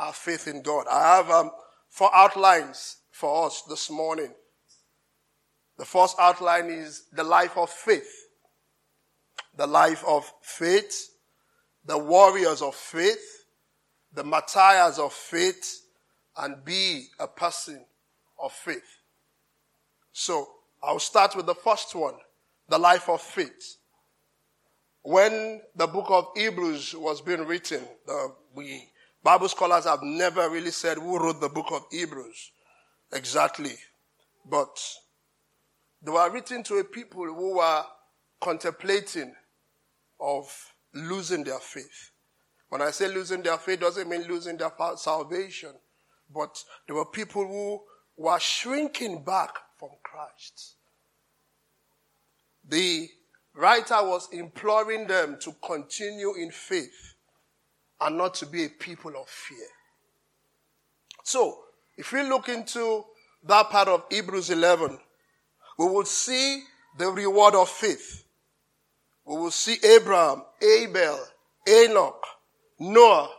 our faith in God. I have um, four outlines for us this morning. The first outline is the life of faith. The life of faith, the warriors of faith, the martyrs of faith, and be a person of faith. So, I'll start with the first one, the life of faith. When the book of Hebrews was being written, the, we Bible scholars have never really said who wrote the book of Hebrews exactly, but they were written to a people who were contemplating of losing their faith. When I say losing their faith, doesn't mean losing their salvation, but there were people who were shrinking back from Christ. The writer was imploring them to continue in faith and not to be a people of fear. So, if we look into that part of Hebrews 11, we will see the reward of faith. We will see Abraham, Abel, Enoch, Noah.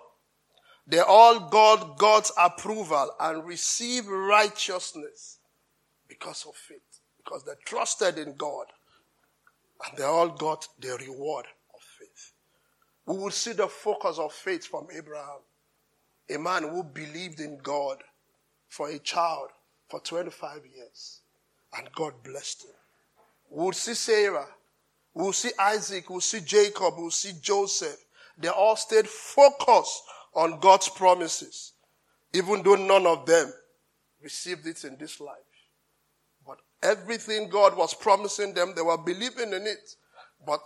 They all got God's approval and received righteousness because of faith, because they trusted in God. And they all got the reward. We will see the focus of faith from Abraham, a man who believed in God for a child for 25 years, and God blessed him. We'll see Sarah, we'll see Isaac, we'll see Jacob, we'll see Joseph. They all stayed focused on God's promises, even though none of them received it in this life. But everything God was promising them, they were believing in it. But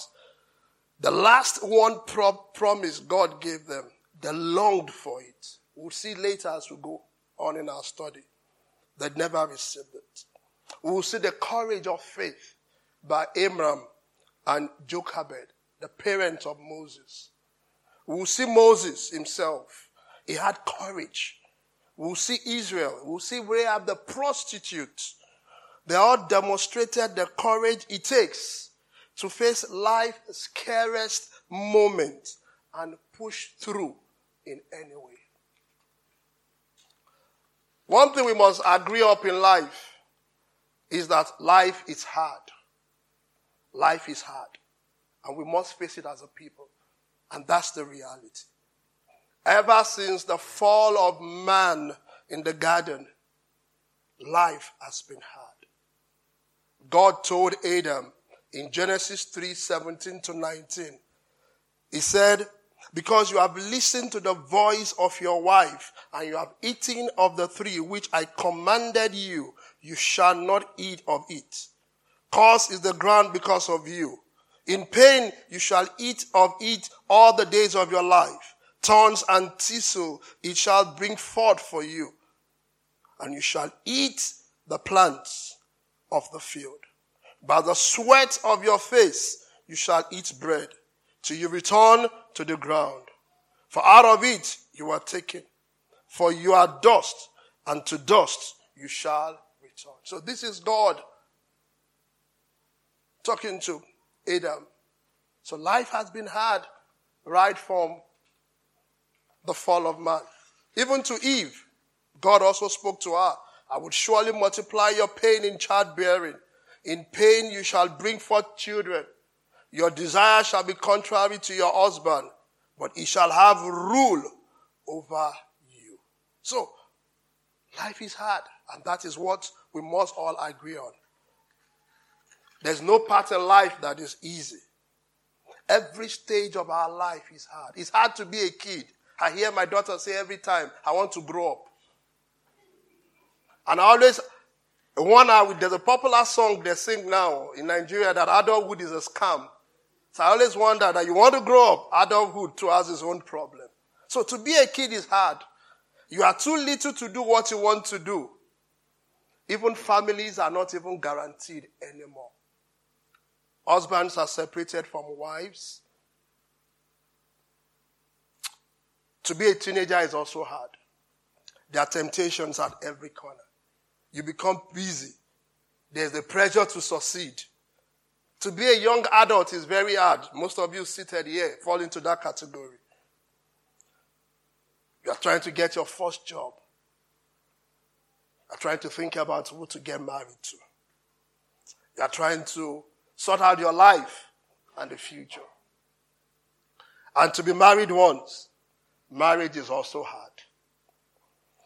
the last one pro- promise God gave them, they longed for it. We'll see later as we go on in our study. They never received it. We'll see the courage of faith by Amram and Jochebed, the parents of Moses. We'll see Moses himself. He had courage. We'll see Israel. We'll see Rahab the prostitute they all demonstrated the courage it takes to face life's scariest moment and push through in any way. One thing we must agree up in life is that life is hard. Life is hard. And we must face it as a people. And that's the reality. Ever since the fall of man in the garden, life has been hard. God told Adam in Genesis 3 17 to 19, He said, Because you have listened to the voice of your wife, and you have eaten of the tree which I commanded you, you shall not eat of it. Cause is the ground because of you. In pain you shall eat of it all the days of your life. Thorns and thistle it shall bring forth for you. And you shall eat the plants of the field. By the sweat of your face you shall eat bread till you return to the ground. For out of it you are taken. For you are dust, and to dust you shall return. So this is God talking to Adam. So life has been hard right from the fall of man. Even to Eve, God also spoke to her I would surely multiply your pain in childbearing. In pain you shall bring forth children. Your desire shall be contrary to your husband, but he shall have rule over you. So, life is hard, and that is what we must all agree on. There's no part in life that is easy. Every stage of our life is hard. It's hard to be a kid. I hear my daughter say every time, I want to grow up. And I always wonder, there's a popular song they sing now in Nigeria that adulthood is a scam. So I always wonder that you want to grow up, adulthood too has its own problem. So to be a kid is hard. You are too little to do what you want to do. Even families are not even guaranteed anymore. Husbands are separated from wives. To be a teenager is also hard. There are temptations at every corner you become busy. There's the pressure to succeed. To be a young adult is very hard. Most of you seated here fall into that category. You are trying to get your first job. You are trying to think about who to get married to. You are trying to sort out your life and the future. And to be married once, marriage is also hard.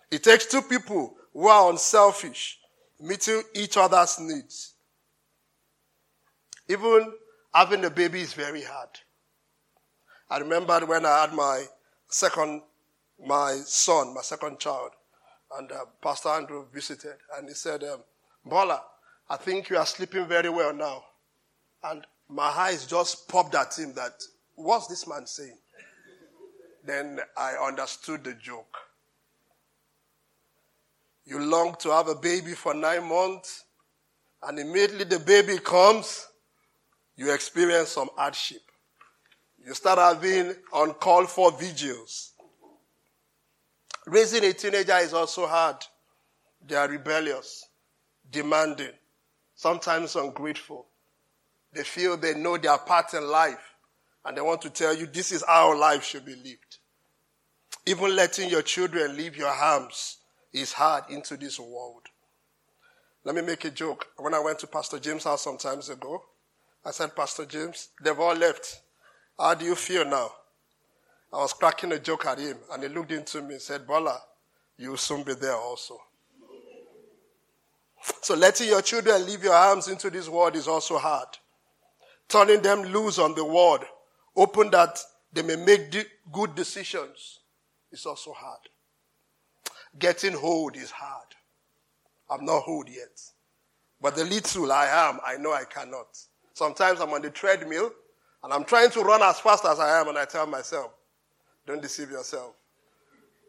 It takes two people who are unselfish, meeting each other's needs. Even having a baby is very hard. I remember when I had my second, my son, my second child, and uh, Pastor Andrew visited, and he said, um, Bola, I think you are sleeping very well now. And my eyes just popped at him that, what's this man saying? then I understood the joke. You long to have a baby for nine months, and immediately the baby comes, you experience some hardship. You start having uncalled for vigils. Raising a teenager is also hard. They are rebellious, demanding, sometimes ungrateful. They feel they know their part in life and they want to tell you this is how life should be lived. Even letting your children leave your arms is hard into this world. Let me make a joke. When I went to Pastor James' house some times ago, I said, Pastor James, they've all left. How do you feel now? I was cracking a joke at him, and he looked into me and said, Bola, you'll soon be there also. So letting your children leave your arms into this world is also hard. Turning them loose on the world, open that they may make good decisions, is also hard. Getting hold is hard. I'm not hold yet. But the little I am, I know I cannot. Sometimes I'm on the treadmill and I'm trying to run as fast as I am, and I tell myself, don't deceive yourself.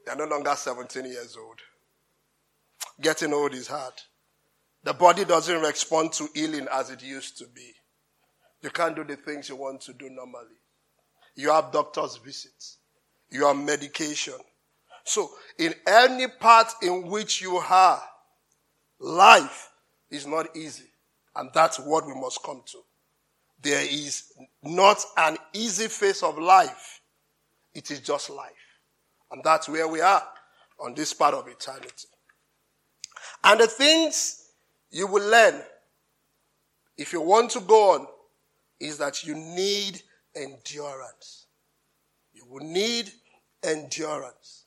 You're no longer 17 years old. Getting old is hard. The body doesn't respond to healing as it used to be. You can't do the things you want to do normally. You have doctor's visits. You have medication. So, in any part in which you are, life is not easy. And that's what we must come to. There is not an easy phase of life. It is just life. And that's where we are on this part of eternity. And the things you will learn if you want to go on is that you need endurance. You will need endurance.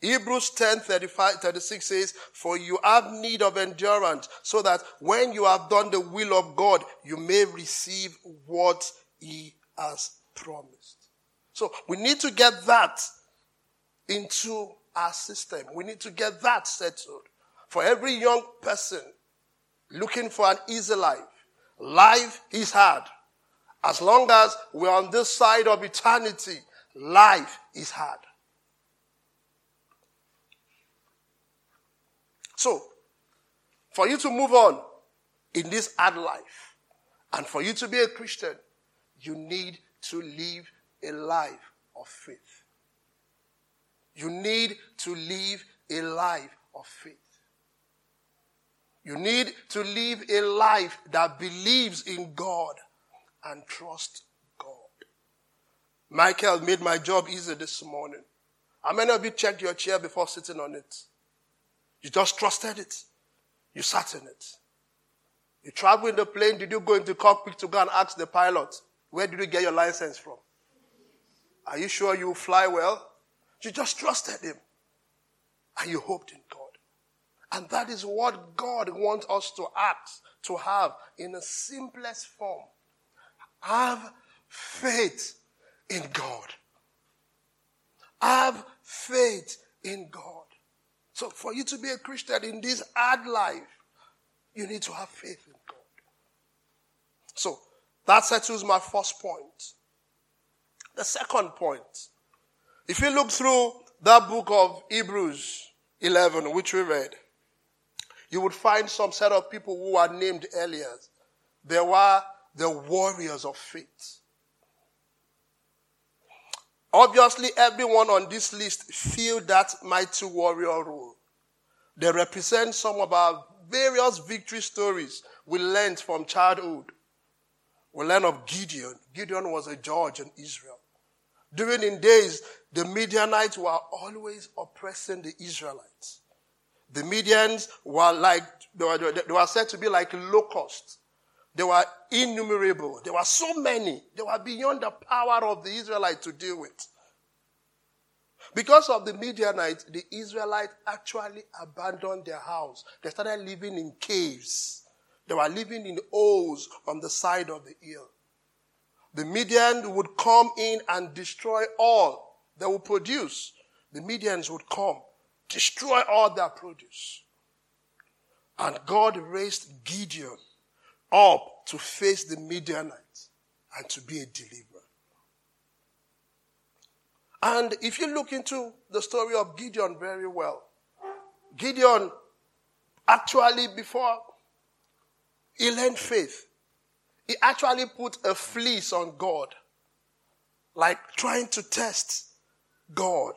Hebrews 10 35, 36 says, For you have need of endurance, so that when you have done the will of God, you may receive what He has promised. So we need to get that into our system. We need to get that settled. For every young person looking for an easy life, life is hard. As long as we're on this side of eternity, life is hard. So, for you to move on in this hard life, and for you to be a Christian, you need to live a life of faith. You need to live a life of faith. You need to live a life that believes in God and trusts God. Michael made my job easy this morning. How many of you checked your chair before sitting on it? You just trusted it. You sat in it. You travel in the plane. Did you go into cockpit to go and ask the pilot, where did you get your license from? Are you sure you fly well? You just trusted him. And you hoped in God. And that is what God wants us to act, to have in the simplest form. Have faith in God. Have faith in God. So for you to be a Christian in this hard life, you need to have faith in God. So that settles my first point. The second point. If you look through that book of Hebrews 11, which we read, you would find some set of people who are named earlier. They were the warriors of faith. Obviously, everyone on this list feel that mighty warrior role. They represent some of our various victory stories we learned from childhood. We learn of Gideon. Gideon was a judge in Israel. During in days, the Midianites were always oppressing the Israelites. The Midians were like, they were, they were said to be like locusts. They were innumerable. There were so many. They were beyond the power of the Israelites to deal with. Because of the Midianites, the Israelites actually abandoned their house. They started living in caves. They were living in holes on the side of the hill. The Midian would come in and destroy all they would produce. The Midians would come, destroy all their produce. And God raised Gideon up to face the Midianites and to be a deliverer. And if you look into the story of Gideon very well, Gideon actually, before he learned faith, he actually put a fleece on God, like trying to test God.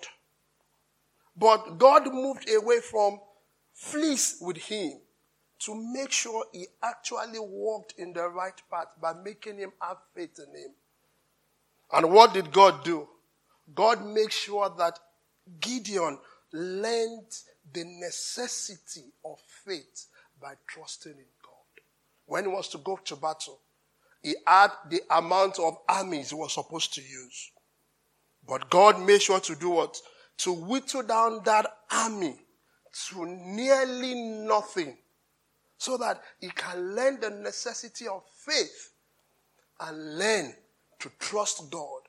But God moved away from fleece with him to make sure he actually walked in the right path by making him have faith in him. And what did God do? God makes sure that Gideon learned the necessity of faith by trusting in God. When he was to go to battle, he had the amount of armies he was supposed to use. But God made sure to do what? To whittle down that army to nearly nothing so that he can learn the necessity of faith and learn to trust God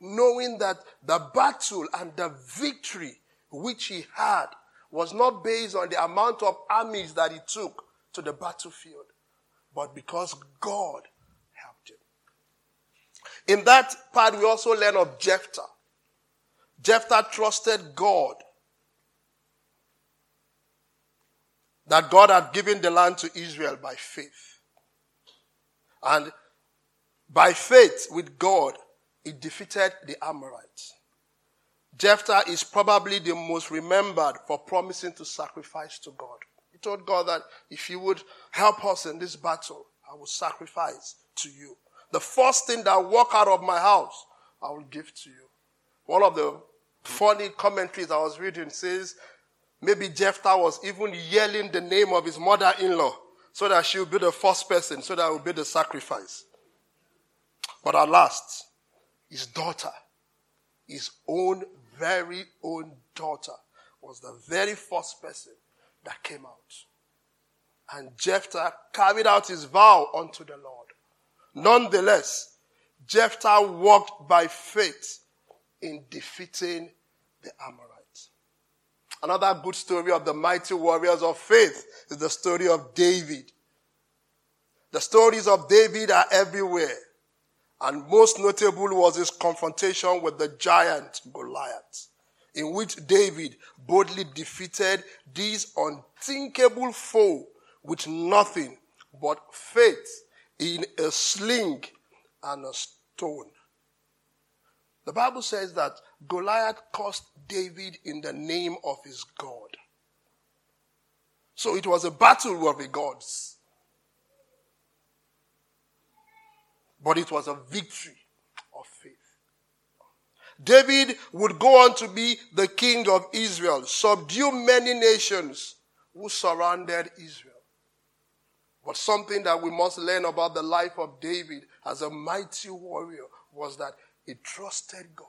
knowing that the battle and the victory which he had was not based on the amount of armies that he took to the battlefield, but because God helped him. In that part, we also learn of Jephthah. Jephthah trusted God that God had given the land to Israel by faith. And by faith with God, he defeated the Amorites. Jephthah is probably the most remembered for promising to sacrifice to God. He told God that if you would help us in this battle, I will sacrifice to you. The first thing that walk out of my house, I will give to you. One of the funny commentaries I was reading says maybe Jephthah was even yelling the name of his mother-in-law so that she would be the first person, so that would be the sacrifice. But at last, his daughter, his own very own daughter, was the very first person that came out. And Jephthah carried out his vow unto the Lord. Nonetheless, Jephthah walked by faith in defeating the Amorites. Another good story of the mighty warriors of faith is the story of David. The stories of David are everywhere. And most notable was his confrontation with the giant Goliath, in which David boldly defeated this unthinkable foe with nothing but faith in a sling and a stone. The Bible says that Goliath cursed David in the name of his God. So it was a battle of the gods. But it was a victory of faith. David would go on to be the king of Israel, subdue many nations who surrounded Israel. But something that we must learn about the life of David as a mighty warrior was that he trusted God.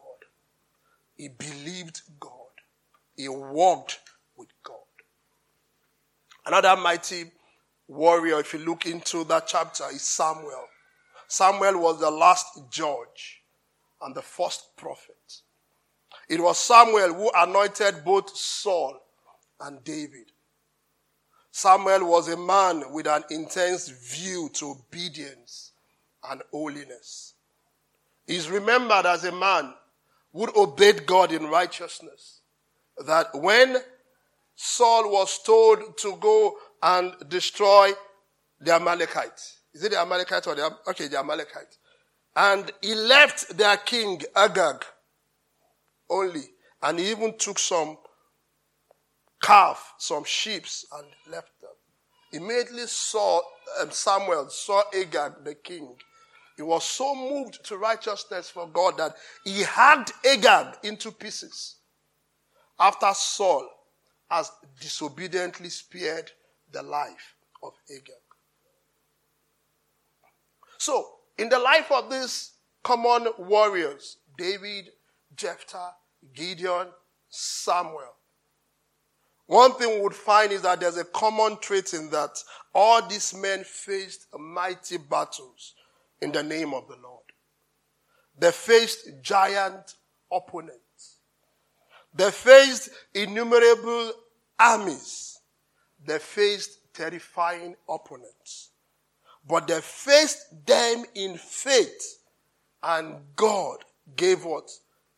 He believed God. He walked with God. Another mighty warrior, if you look into that chapter, is Samuel. Samuel was the last judge and the first prophet. It was Samuel who anointed both Saul and David. Samuel was a man with an intense view to obedience and holiness. He's remembered as a man who obeyed God in righteousness. That when Saul was told to go and destroy the Amalekites, is it the Amalekite or the, okay, the Amalekite. And he left their king, Agag, only. And he even took some calf, some sheep, and left them. Immediately saw um, Samuel saw Agag, the king. He was so moved to righteousness for God that he hacked Agag into pieces after Saul has disobediently spared the life of Agag. So, in the life of these common warriors, David, Jephthah, Gideon, Samuel, one thing we would find is that there's a common trait in that all these men faced mighty battles in the name of the Lord. They faced giant opponents. They faced innumerable armies. They faced terrifying opponents. But they faced them in faith and God gave what?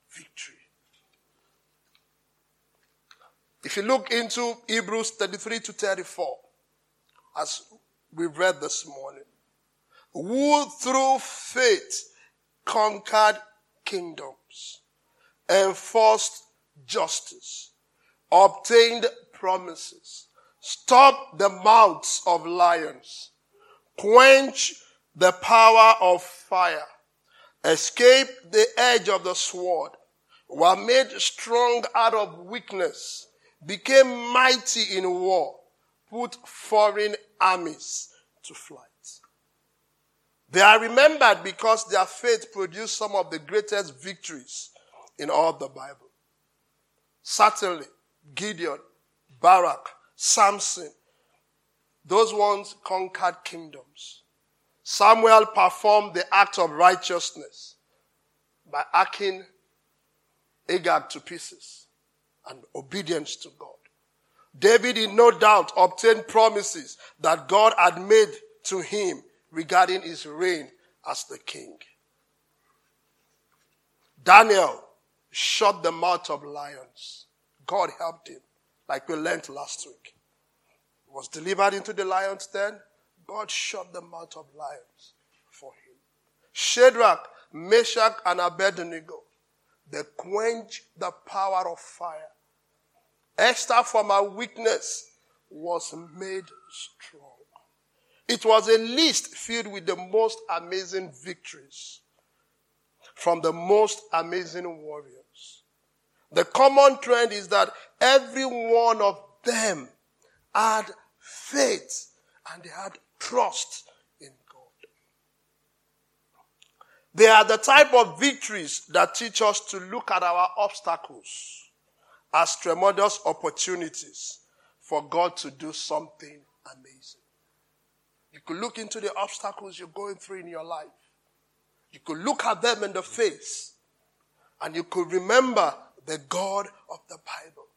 Victory. If you look into Hebrews 33 to 34, as we read this morning, who through faith conquered kingdoms, enforced justice, obtained promises, stopped the mouths of lions, quenched the power of fire, escape the edge of the sword, were made strong out of weakness, became mighty in war, put foreign armies to flight. They are remembered because their faith produced some of the greatest victories in all the Bible. Certainly, Gideon, Barak, Samson, those ones conquered kingdoms. Samuel performed the act of righteousness by hacking Agag to pieces and obedience to God. David, in no doubt, obtained promises that God had made to him regarding his reign as the king. Daniel shut the mouth of lions. God helped him, like we learned last week. Was delivered into the lion's den. God shut the mouth of lions for him. Shadrach, Meshach, and Abednego, they quenched the power of fire. Esther, from her weakness, was made strong. It was a list filled with the most amazing victories from the most amazing warriors. The common trend is that every one of them had faith and they had trust in God. They are the type of victories that teach us to look at our obstacles as tremendous opportunities for God to do something amazing. You could look into the obstacles you're going through in your life. You could look at them in the face and you could remember the God of the Bible.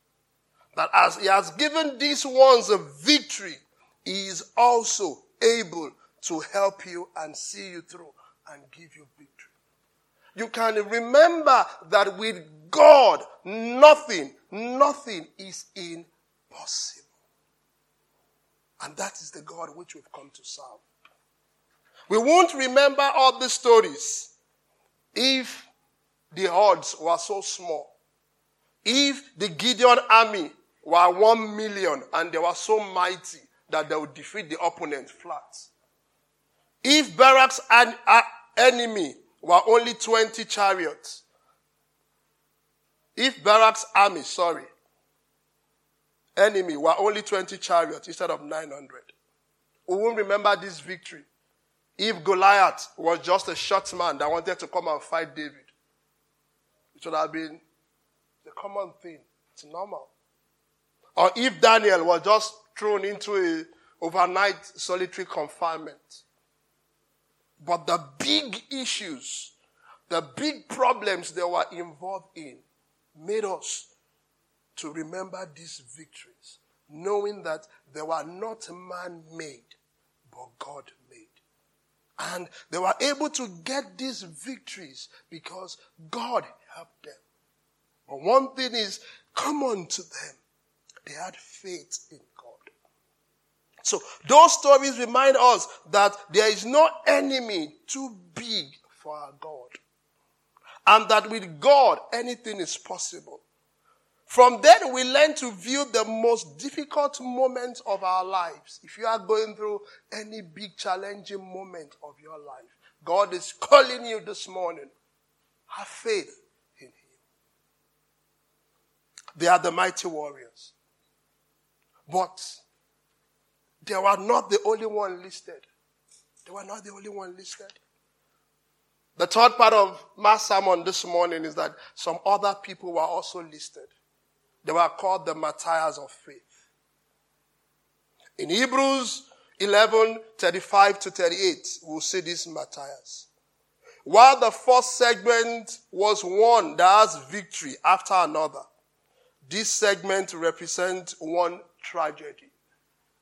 That as He has given these ones a victory, He is also able to help you and see you through and give you victory. You can remember that with God, nothing, nothing is impossible. And that is the God which we've come to serve. We won't remember all the stories if the odds were so small. If the Gideon army were one million and they were so mighty that they would defeat the opponent flat. If Barak's an, uh, enemy were only 20 chariots, if Barak's army, sorry, enemy were only 20 chariots instead of 900. We won't remember this victory. If Goliath was just a short man that wanted to come and fight David, it would have been the common thing. It's normal. Or if Daniel was just thrown into a overnight solitary confinement. But the big issues, the big problems they were involved in made us to remember these victories, knowing that they were not man made, but God made. And they were able to get these victories because God helped them. But one thing is common to them. They had faith in God. So those stories remind us that there is no enemy too big for our God. And that with God, anything is possible. From then, we learn to view the most difficult moments of our lives. If you are going through any big challenging moment of your life, God is calling you this morning. Have faith in Him. They are the mighty warriors. But they were not the only one listed. They were not the only one listed. The third part of my sermon this morning is that some other people were also listed. They were called the martyrs of faith. In Hebrews 11, 35 to 38, we'll see these martyrs. While the first segment was one that has victory after another, this segment represents one tragedy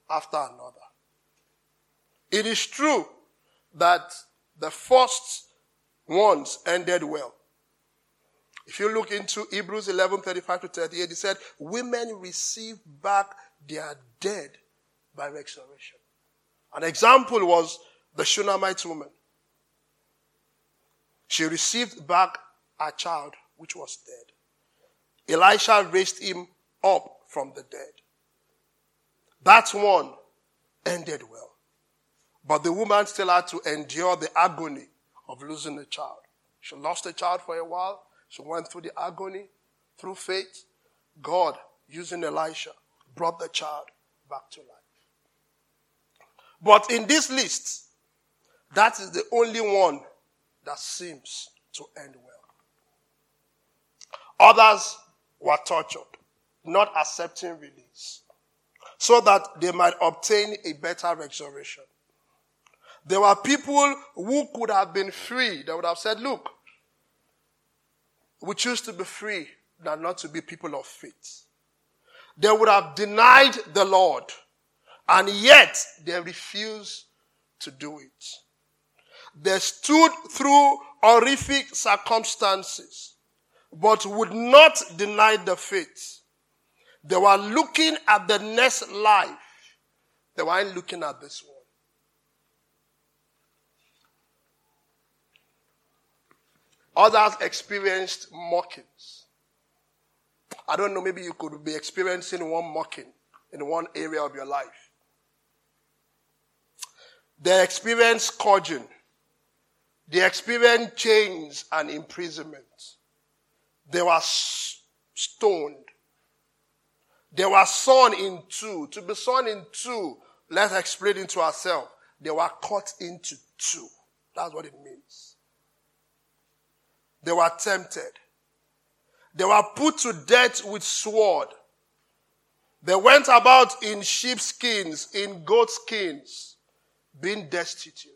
after another. It is true that the first ones ended well. If you look into Hebrews 11, 35 to 38, it said, women receive back their dead by resurrection. An example was the Shunammite woman. She received back her child, which was dead. Elisha raised him up from the dead. That one ended well. But the woman still had to endure the agony of losing a child. She lost a child for a while. She went through the agony. Through faith, God, using Elisha, brought the child back to life. But in this list, that is the only one that seems to end well. Others were tortured, not accepting release, so that they might obtain a better resurrection. There were people who could have been free. They would have said, look, we choose to be free than not to be people of faith. They would have denied the Lord and yet they refused to do it. They stood through horrific circumstances, but would not deny the faith. They were looking at the next life. They weren't looking at this one. Others experienced mockings. I don't know, maybe you could be experiencing one mocking in one area of your life. They experienced scourging. They experienced chains and imprisonment. They were stoned. They were sawn in two. To be sawn in two, let's explain it to ourselves. They were cut into two. That's what it means. They were tempted. They were put to death with sword. They went about in sheepskins, in goatskins, being destitute.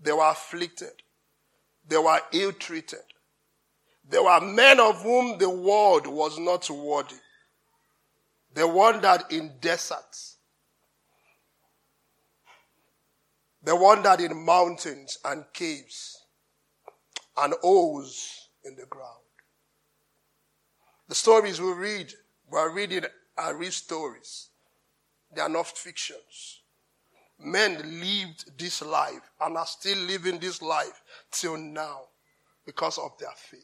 They were afflicted. They were ill treated. They were men of whom the world was not worthy. They wandered in deserts. They wandered in mountains and caves and holes in the ground. The stories we read, we are reading are real stories. They are not fictions. Men lived this life and are still living this life till now because of their faith.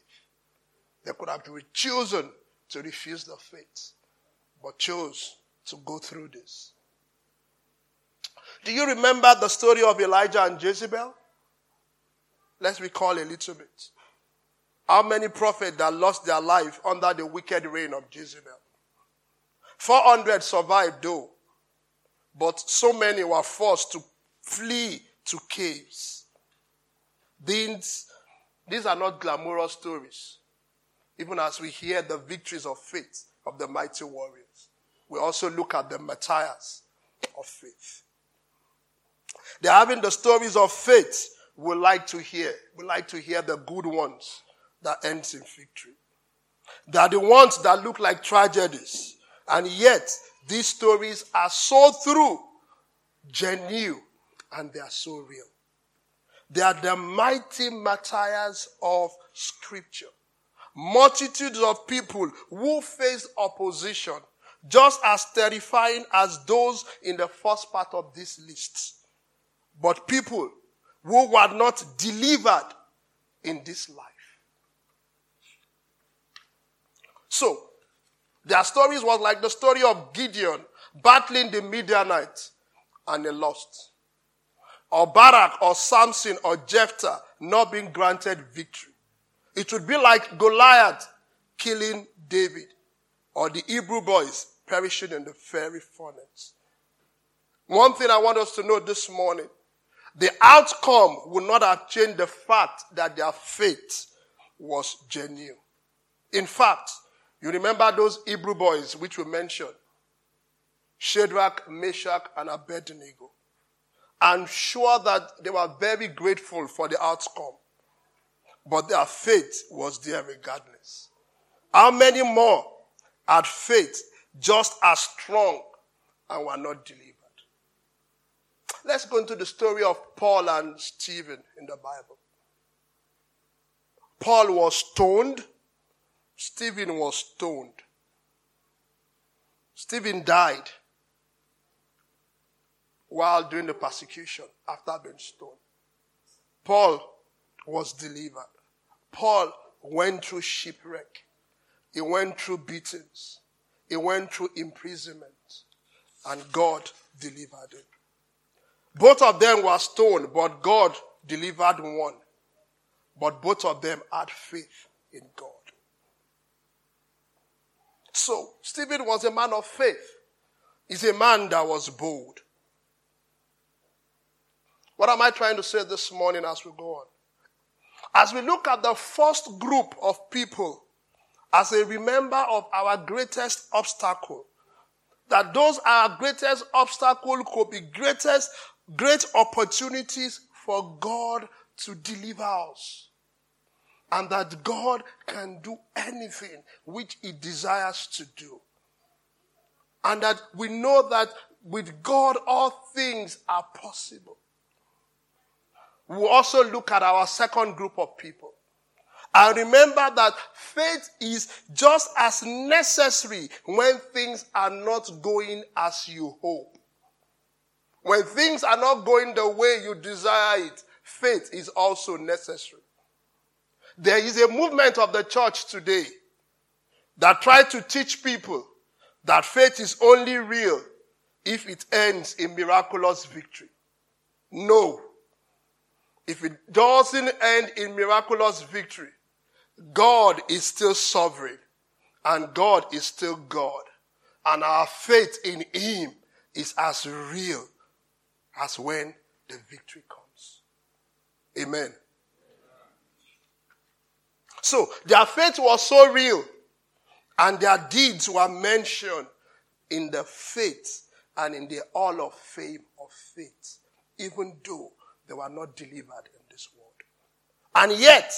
They could have chosen to refuse the faith, but chose to go through this. Do you remember the story of Elijah and Jezebel? Let's recall a little bit. How many prophets that lost their life under the wicked reign of Jezebel? 400 survived though, but so many were forced to flee to caves. These, these are not glamorous stories. Even as we hear the victories of faith of the mighty warriors, we also look at the martyrs of faith. They're having the stories of faith we like to hear. We like to hear the good ones that ends in victory. They are the ones that look like tragedies. And yet, these stories are so true, genuine, and they are so real. They are the mighty martyrs of scripture. Multitudes of people who faced opposition, just as terrifying as those in the first part of this list. But people who were not delivered in this life. So, their stories was like the story of Gideon battling the Midianites and they lost. or Barak or Samson or Jephthah not being granted victory. It would be like Goliath killing David or the Hebrew boys perishing in the fiery furnace. One thing I want us to know this morning, the outcome would not have changed the fact that their faith was genuine. In fact, you remember those Hebrew boys which we mentioned Shadrach, Meshach, and Abednego. I'm sure that they were very grateful for the outcome, but their faith was there regardless. How many more had faith just as strong and were not delivered? Let's go into the story of Paul and Stephen in the Bible. Paul was stoned. Stephen was stoned. Stephen died while doing the persecution after being stoned. Paul was delivered. Paul went through shipwreck. He went through beatings. He went through imprisonment. And God delivered him. Both of them were stoned, but God delivered one. But both of them had faith in God. So, Stephen was a man of faith. He's a man that was bold. What am I trying to say this morning as we go on? As we look at the first group of people as a remember of our greatest obstacle, that those our greatest obstacle could be greatest, great opportunities for God to deliver us. And that God can do anything which He desires to do. And that we know that with God all things are possible. We also look at our second group of people. And remember that faith is just as necessary when things are not going as you hope. When things are not going the way you desire it, faith is also necessary. There is a movement of the church today that try to teach people that faith is only real if it ends in miraculous victory. No. If it doesn't end in miraculous victory, God is still sovereign and God is still God. And our faith in Him is as real as when the victory comes. Amen. So their faith was so real and their deeds were mentioned in the faith and in the all of fame of faith, even though they were not delivered in this world. And yet,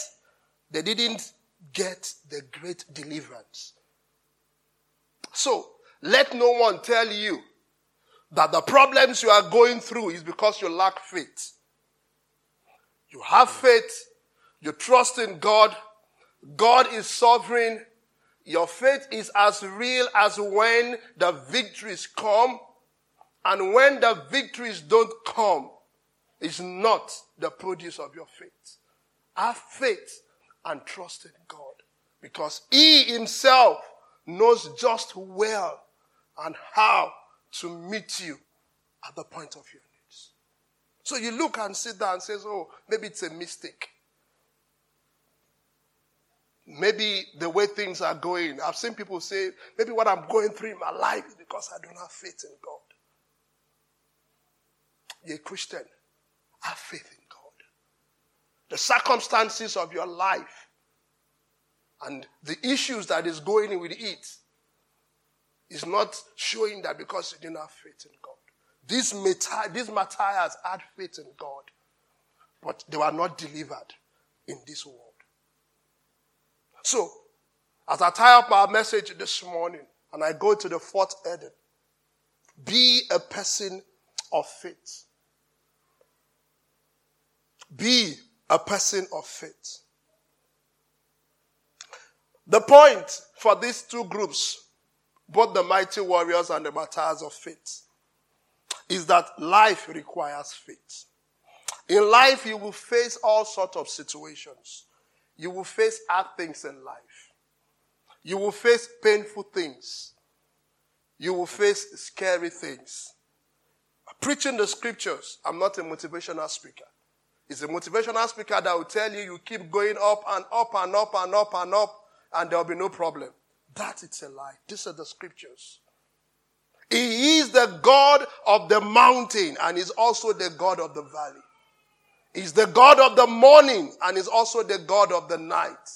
they didn't get the great deliverance. So, let no one tell you that the problems you are going through is because you lack faith. You have faith, you trust in God, God is sovereign, your faith is as real as when the victories come, and when the victories don't come, it's not the produce of your faith. Have faith and trust in God because He Himself knows just well and how to meet you at the point of your needs. So you look and sit there and says, "Oh, maybe it's a mistake." Maybe the way things are going. I've seen people say, maybe what I'm going through in my life is because I don't have faith in God. You're a Christian. Have faith in. The circumstances of your life and the issues that is going with it is not showing that because you didn't have faith in God. These, these martyrs had faith in God, but they were not delivered in this world. So, as I tie up our message this morning and I go to the fourth heading, be a person of faith. Be a person of faith. The point for these two groups, both the mighty warriors and the martyrs of faith, is that life requires faith. In life, you will face all sorts of situations. You will face hard things in life. You will face painful things. You will face scary things. preaching the scriptures. I'm not a motivational speaker. It's a motivational speaker that will tell you you keep going up and up and up and up and up and there'll be no problem. That is a lie. These are the scriptures. He is the God of the mountain and is also the God of the valley. He's the God of the morning and is also the God of the night.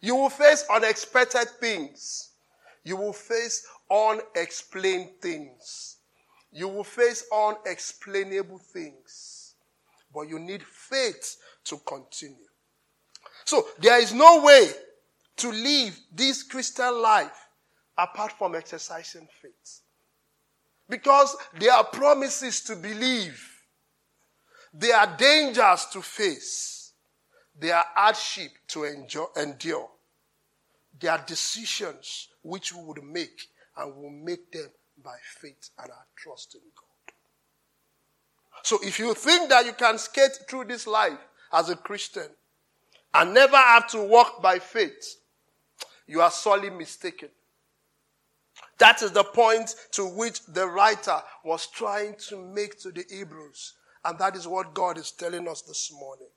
You will face unexpected things. You will face unexplained things. You will face unexplainable things. But you need faith to continue. So there is no way to live this Christian life apart from exercising faith. Because there are promises to believe. There are dangers to face. There are hardship to endure. There are decisions which we would make and we'll make them by faith and our trust in God. So if you think that you can skate through this life as a Christian and never have to walk by faith, you are sorely mistaken. That is the point to which the writer was trying to make to the Hebrews. And that is what God is telling us this morning.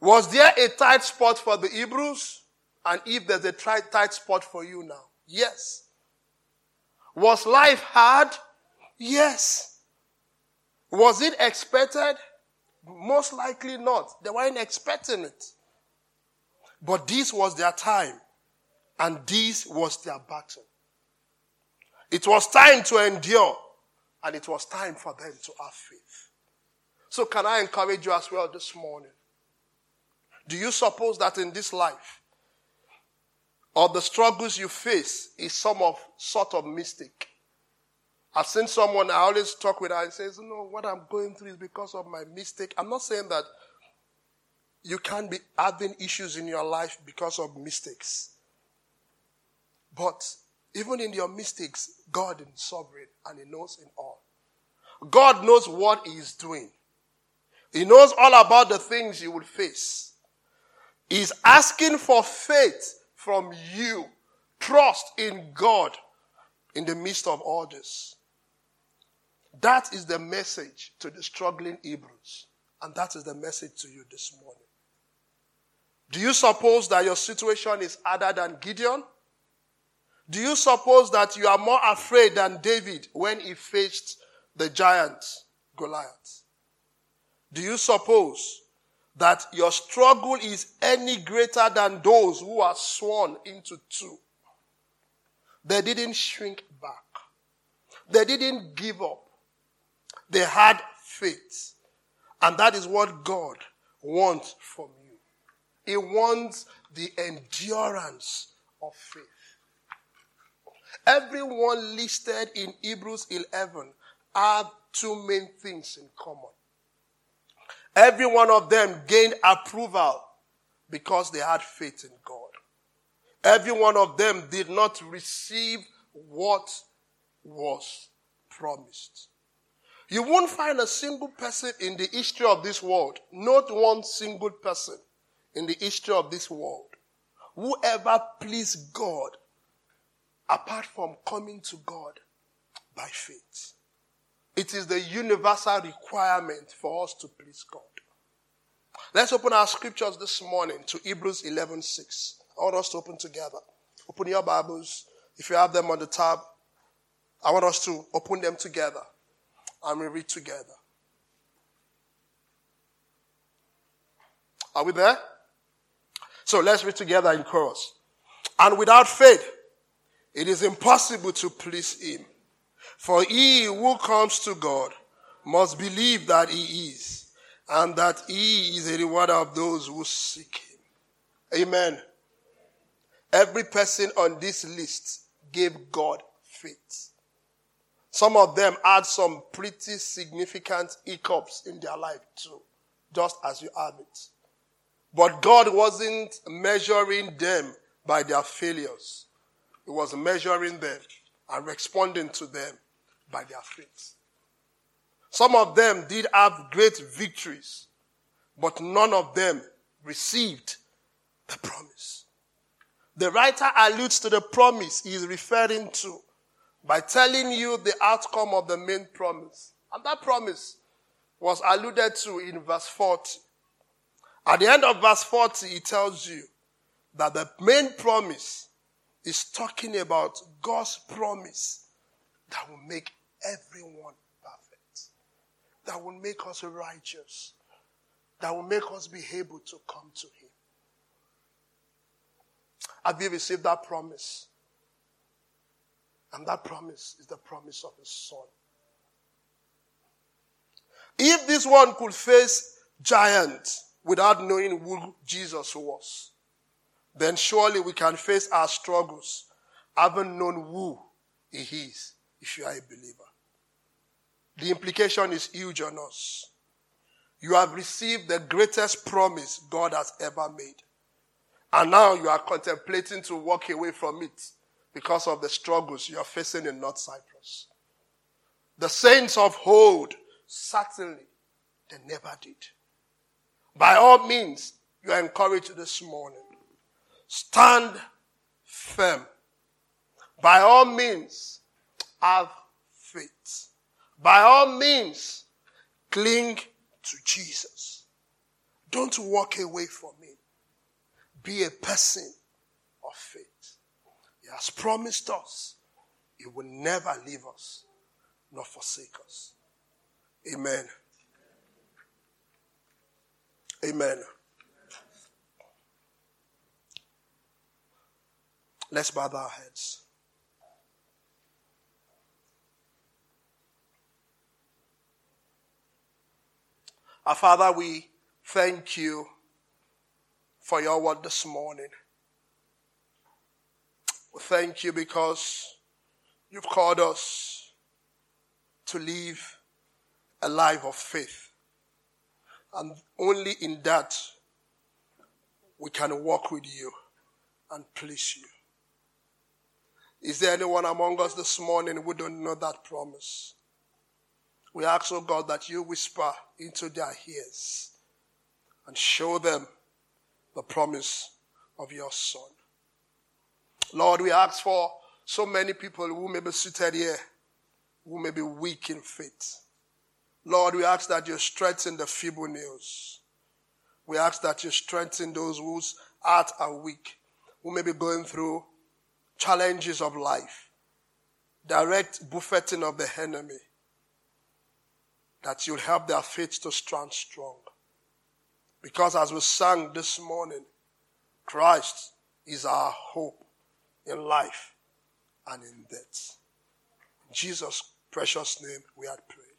Was there a tight spot for the Hebrews? And if there's a tight spot for you now? Yes. Was life hard? Yes. Was it expected? Most likely not. They weren't expecting it. But this was their time. And this was their battle. It was time to endure. And it was time for them to have faith. So can I encourage you as well this morning? Do you suppose that in this life, or the struggles you face is some of sort of mistake? I've seen someone, I always talk with her and says, no, what I'm going through is because of my mistake. I'm not saying that you can't be having issues in your life because of mistakes. But even in your mistakes, God is sovereign and He knows in all. God knows what He is doing. He knows all about the things you will face. He's asking for faith from you. Trust in God in the midst of all this. That is the message to the struggling Hebrews. And that is the message to you this morning. Do you suppose that your situation is harder than Gideon? Do you suppose that you are more afraid than David when he faced the giant Goliath? Do you suppose that your struggle is any greater than those who are sworn into two? They didn't shrink back. They didn't give up. They had faith. And that is what God wants from you. He wants the endurance of faith. Everyone listed in Hebrews 11 have two main things in common. Every one of them gained approval because they had faith in God. Every one of them did not receive what was promised. You won't find a single person in the history of this world, not one single person in the history of this world who ever pleased God apart from coming to God by faith. It is the universal requirement for us to please God. Let's open our scriptures this morning to Hebrews 11:6. I want us to open together. Open your Bibles. If you have them on the tab, I want us to open them together and we read together. Are we there? So let's read together in chorus. And without faith, it is impossible to please him. For he who comes to God must believe that he is, and that he is a rewarder of those who seek him. Amen. Every person on this list gave God faith. Some of them had some pretty significant hiccups in their life too, just as you have it. But God wasn't measuring them by their failures. He was measuring them and responding to them by their faith. Some of them did have great victories, but none of them received the promise. The writer alludes to the promise he is referring to by telling you the outcome of the main promise. And that promise was alluded to in verse 40. At the end of verse 40, he tells you that the main promise is talking about God's promise that will make everyone perfect, that will make us righteous, that will make us be able to come to Him. Have you received that promise? And that promise is the promise of His Son. If this one could face giants without knowing who Jesus was, then surely we can face our struggles having known who He is if you are a believer. The implication is huge on us. You have received the greatest promise God has ever made. And now you are contemplating to walk away from it because of the struggles you are facing in North Cyprus. The saints of old, certainly, they never did. By all means, you are encouraged this morning. Stand firm. By all means, have faith. By all means, cling to Jesus. Don't walk away from Him. Be a person of faith. Has promised us He will never leave us nor forsake us. Amen. Amen. Let's bow our heads. Our Father, we thank you for your word this morning. We thank you because you've called us to live a life of faith. And only in that we can walk with you and please you. Is there anyone among us this morning who don't know that promise? We ask, oh God, that you whisper into their ears and show them the promise of your Son. Lord, we ask for so many people who may be seated here, who may be weak in faith. Lord, we ask that you strengthen the feeble knees. We ask that you strengthen those whose hearts are weak, who may be going through challenges of life, direct buffeting of the enemy that you'll help their faith to stand strong. Because as we sang this morning, Christ is our hope in life and in death. In Jesus' precious name we had prayed.